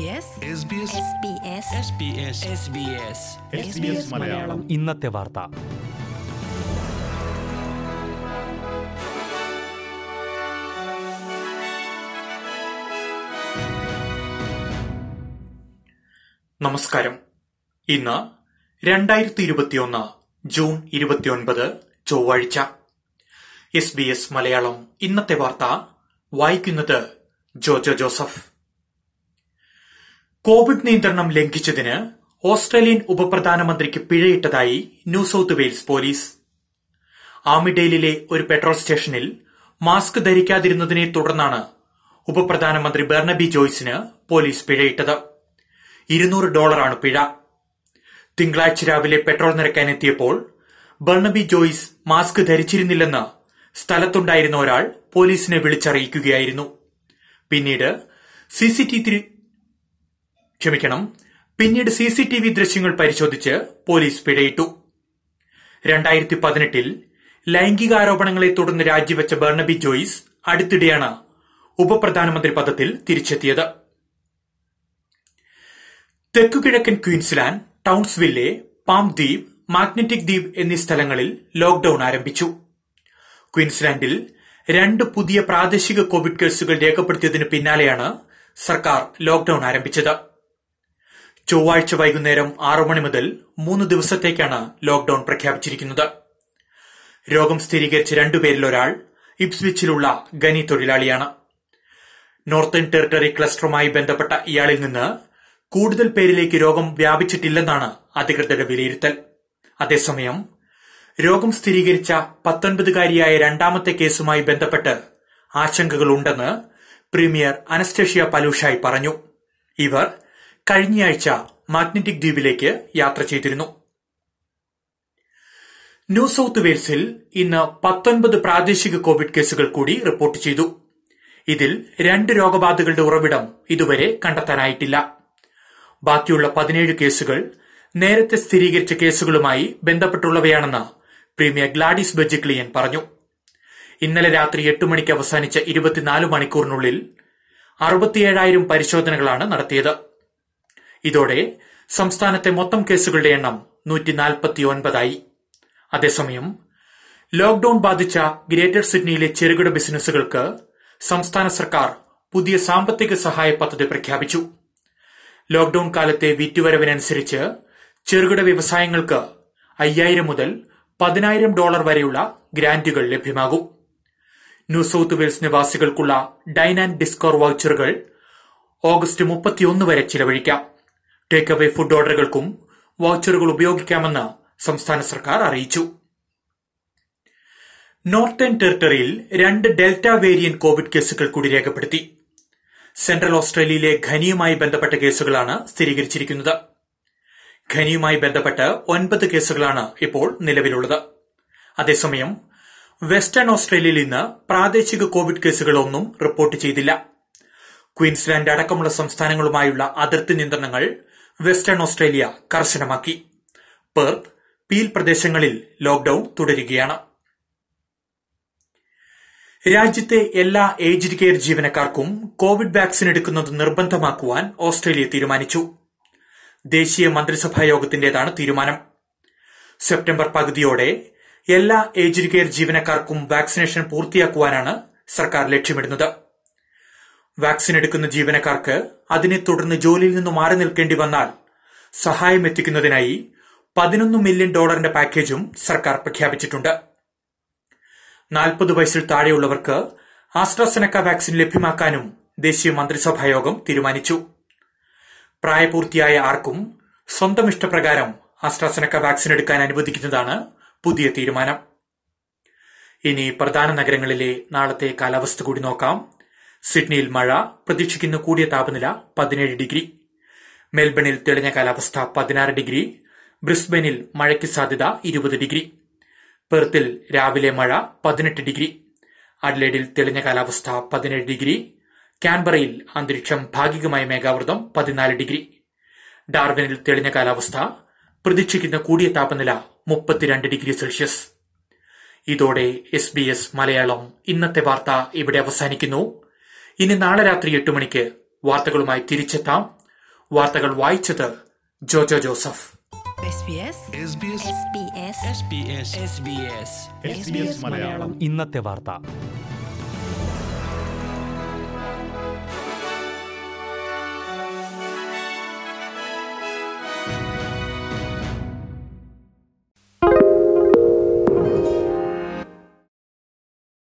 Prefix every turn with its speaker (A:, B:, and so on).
A: SBS
B: SBS
C: SBS
D: Malayalam.
C: ഇന്നത്തെ വാർത്ത.
E: നമസ്കാരം. ഇന്ന് രണ്ടായിരത്തി ഇരുപത്തിയൊന്ന് ജൂൺ ഇരുപത്തിയൊൻപത് ചൊവ്വാഴ്ച. S B S Malayalam. ഇന്നത്തെ വാർത്ത വായിക്കുന്നത് ജോജോ ജോസഫ്. കോവിഡ് നിയന്ത്രണം ലംഘിച്ചതിന് ഓസ്ട്രേലിയൻ ഉപപ്രധാനമന്ത്രിക്ക് പിഴയിട്ടതായി ന്യൂ സൌത്ത് വെയിൽസ് പോലീസ്. ആമിഡെയിലിലെ ഒരു പെട്രോൾ സ്റ്റേഷനിൽ മാസ്ക് ധരിക്കാതിരുന്നതിനെ തുടർന്നാണ് ഉപപ്രധാനമന്ത്രി ബെർണബി ജോയ്സിന് പോലീസ് പിഴയിട്ടത്. ഇരുന്നൂറ് ഡോളറാണ് പിഴ. തിങ്കളാഴ്ച രാവിലെ പെട്രോൾ നിരക്കാനെത്തിയപ്പോൾ ബെർണബി ജോയ്സ് മാസ്ക് ധരിച്ചിരുന്നില്ലെന്ന് സ്ഥലത്തുണ്ടായിരുന്ന ഒരാൾ പോലീസിനെ വിളിച്ചറിയിക്കുകയായിരുന്നു. പിന്നീട് സിസിടിവി ക്ഷമിക്കണം. പിന്നീട് സി സി ടി വി ദൃശ്യങ്ങൾ പരിശോധിച്ച് പോലീസ് പിഴയിട്ടു. രണ്ടായിരത്തി പതിനെട്ടിൽ ലൈംഗികാരോപണങ്ങളെ തുടർന്ന് രാജിവെച്ച ബർണബി ജോയ്സ് അടുത്തിടെയാണ് ഉപപ്രധാനമന്ത്രി പദത്തിൽ തിരിച്ചെത്തിയത്. തെക്കുകിഴക്കൻ ക്വീൻസ്ലാൻഡ് ടൌൺസ്വില്ലെ പാം ദ്വീപ് മാഗ്നറ്റിക് ദ്വീപ് എന്നീ സ്ഥലങ്ങളിൽ ലോക്ഡൌൺ ആരംഭിച്ചു. ക്വീൻസ്ലാൻഡിൽ രണ്ട് പുതിയ പ്രാദേശിക കോവിഡ് കേസുകൾ രേഖപ്പെടുത്തിയതിന് പിന്നാലെയാണ് സർക്കാർ ലോക്ഡൌൺ ആരംഭിച്ചത്. ചൊവ്വാഴ്ച വൈകുന്നേരം ആറു മണി മുതൽ മൂന്ന് ദിവസത്തേക്കാണ് ലോക്ഡൌൺ പ്രഖ്യാപിച്ചിരിക്കുന്നത്. രോഗം സ്ഥിരീകരിച്ച രണ്ടുപേരിൽ ഒരാൾ ഇപ്സ്വിച്ചിലുള്ള ഖനി തൊഴിലാളിയാണ്. നോർത്തേൺ ടെറിട്ടറി ക്ലസ്റ്ററുമായി ബന്ധപ്പെട്ട ഇയാളിൽ നിന്ന് കൂടുതൽ പേരിലേക്ക് രോഗം വ്യാപിച്ചിട്ടില്ലെന്നാണ് അധികൃതരുടെ വിലയിരുത്തൽ. അതേസമയം രോഗം സ്ഥിരീകരിച്ച പത്തൊൻപതുകാരിയായ രണ്ടാമത്തെ കേസുമായി ബന്ധപ്പെട്ട് ആശങ്കകളുണ്ടെന്ന് പ്രീമിയർ അനസ്റ്റേഷ്യ പലൂഷായി പറഞ്ഞു. ഇവർ കഴിഞ്ഞയാഴ്ച മാഗ്നറ്റിക് ദ്വീപിലേക്ക് യാത്ര ചെയ്തിരുന്നു. ന്യൂ സൌത്ത് വെയിൽസിൽ ഇന്ന് പത്തൊൻപത് പ്രാദേശിക കോവിഡ് കേസുകൾ കൂടി റിപ്പോർട്ട് ചെയ്തു. ഇതിൽ രണ്ട് രോഗബാധകളുടെ ഉറവിടം ഇതുവരെ കണ്ടെത്താനായിട്ടില്ല. ബാക്കിയുള്ള പതിനേഴ് കേസുകൾ നേരത്തെ സ്ഥിരീകരിച്ച കേസുകളുമായി ബന്ധപ്പെട്ടുള്ളവയാണെന്ന് പ്രീമിയർ ഗ്ലാഡിസ് ബെജിക്ലിയൻ പറഞ്ഞു. ഇന്നലെ രാത്രി എട്ട് മണിക്ക് അവസാനിച്ച ഇരുപത്തിനാല് മണിക്കൂറിനുള്ളിൽ അറുപത്തിയേഴായിരം പരിശോധനകളാണ് നടത്തിയത്. ഇതോടെ സംസ്ഥാനത്തെ മൊത്തം കേസുകളുടെ എണ്ണം നൂറ്റി നാൽപ്പത്തിയൊൻപതായി അതേസമയം ലോക്ഡൌൺ ബാധിച്ച ഗ്രേറ്റർ സിഡ്നിയിലെ ചെറുകിട ബിസിനസ്സുകൾക്ക് സംസ്ഥാന സർക്കാർ പുതിയ സാമ്പത്തിക സഹായ പദ്ധതി പ്രഖ്യാപിച്ചു. ലോക്ഡൌൺ കാലത്തെ വിറ്റുവരവിനനുസരിച്ച് ചെറുകിട വ്യവസായങ്ങൾക്ക് അയ്യായിരം മുതൽ പതിനായിരം ഡോളർ വരെയുള്ള ഗ്രാന്റുകൾ ലഭ്യമാകും. ന്യൂ സൌത്ത് വെയിൽസ് നിവാസികൾക്കുള്ള ഡൈൻ ആൻഡ് ഡിസ്കോർ വൗച്ചറുകൾ ഓഗസ്റ്റ് മുപ്പത്തിയൊന്ന് വരെ ചിലവഴിക്കാം. ടേക്ക് അവേ ഫുഡ് ഓർഡറുകൾക്കും വൗച്ചറുകൾ ഉപയോഗിക്കാമെന്ന് സംസ്ഥാന സർക്കാർ അറിയിച്ചു. നോർത്തേൺ ടെറിട്ടറിയിൽ രണ്ട് ഡെൽറ്റ വേരിയന്റ് കോവിഡ് കേസുകൾ കൂടി രേഖപ്പെടുത്തി. സെൻട്രൽ ഓസ്ട്രേലിയയിലെ ഖനിയുമായി ബന്ധപ്പെട്ട കേസുകളാണ് സ്ഥിരീകരിച്ചിരിക്കുന്നത്. ഖനിയുമായി ബന്ധപ്പെട്ട് ഒൻപത് കേസുകളാണ് ഇപ്പോൾ നിലവിലുള്ളത്. അതേസമയം വെസ്റ്റേൺ ഓസ്ട്രേലിയയിൽ ഇന്ന് പ്രാദേശിക കോവിഡ് കേസുകളൊന്നും റിപ്പോർട്ട് ചെയ്തില്ല. ക്വീൻസ്ലാൻഡ് അടക്കമുള്ള സംസ്ഥാനങ്ങളുമായുള്ള അതിർത്തി നിയന്ത്രണങ്ങൾ വെസ്റ്റേൺ ഓസ്ട്രേലിയ കർശനമാക്കി. പെർത്ത് പീൽ പ്രദേശങ്ങളിൽ ലോക്ഡൌൺ തുടരുകയാണ്. രാജ്യത്തെ എല്ലാ ഏജ്ഡ് കെയർ ജീവനക്കാർക്കും കോവിഡ് വാക്സിൻ എടുക്കുന്നത് നിർബന്ധമാക്കുവാൻ ഓസ്ട്രേലിയ തീരുമാനിച്ചു. ദേശീയ മന്ത്രിസഭാ യോഗത്തിന്റേതാണ് തീരുമാനം. സെപ്റ്റംബർ പകുതിയോടെ എല്ലാ ഏജ്ഡ് കെയർ ജീവനക്കാർക്കും വാക്സിനേഷൻ പൂർത്തിയാക്കുവാനാണ് സർക്കാർ ലക്ഷ്യമിടുന്നത്. വാക്സിൻ എടുക്കുന്ന ജീവനക്കാർക്ക് അതിനെ തുടർന്ന് ജോലിയിൽ നിന്ന് മാറി നിൽക്കേണ്ടി വന്നാൽ സഹായം എത്തിക്കുന്നതിനായി പതിനൊന്ന് മില്യൺ ഡോളറിന്റെ പാക്കേജും സർക്കാർ പ്രഖ്യാപിച്ചിട്ടുണ്ട്. നാൽപ്പത് വയസ്സിൽ താഴെയുള്ളവർക്ക് ആസ്ട്രസെനക്ക വാക്സിൻ ലഭ്യമാക്കാനും ദേശീയ മന്ത്രിസഭാ യോഗം തീരുമാനിച്ചു. പ്രായപൂർത്തിയായ ആർക്കും സ്വന്തം ഇഷ്ടപ്രകാരം ആസ്ട്രസെനക്ക വാക്സിൻ എടുക്കാൻ അനുവദിക്കുന്നതാണ് പുതിയ തീരുമാനം. ഇനി പ്രധാന നഗരങ്ങളിലെ നാളത്തെ കാലാവസ്ഥ കൂടി നോക്കാം. സിഡ്നിയിൽ മഴ പ്രതീക്ഷിക്കുന്ന കൂടിയ താപനില പതിനേഴ് ഡിഗ്രി. മെൽബണിൽ തെളിഞ്ഞ കാലാവസ്ഥ പതിനാറ് ഡിഗ്രി. ബ്രിസ്ബനിൽ മഴയ്ക്ക് സാധ്യത ഇരുപത് ഡിഗ്രി. പെർത്തിൽ രാവിലെ മഴ പതിനെട്ട് ഡിഗ്രി. അഡ്ലേഡിൽ തെളിഞ്ഞ കാലാവസ്ഥ പതിനേഴ് ഡിഗ്രി. കാൻബറയിൽ അന്തരീക്ഷം ഭാഗികമായ മേഘാവൃതം പതിനാല് ഡിഗ്രി. ഡാർവിനിൽ തെളിഞ്ഞ കാലാവസ്ഥ പ്രതീക്ഷിക്കുന്ന കൂടിയ താപനില മുപ്പത്തിരണ്ട് ഡിഗ്രി സെൽഷ്യസ്. ഇതോടെ എസ് ബി എസ് മലയാളം ഇന്നത്തെ വാർത്ത ഇവിടെ അവസാനിക്കുന്നു. ഇനി നാളെ രാത്രി എട്ട് മണിക്ക് വാർത്തകളുമായി തിരിച്ചെത്താം. വാർത്തകൾ വായിച്ചത് Jojo Joseph.
A: SBS
B: SBS
A: SBS
B: SBS
C: SBS Malayalam.
D: ഇന്നത്തെ വാർത്ത.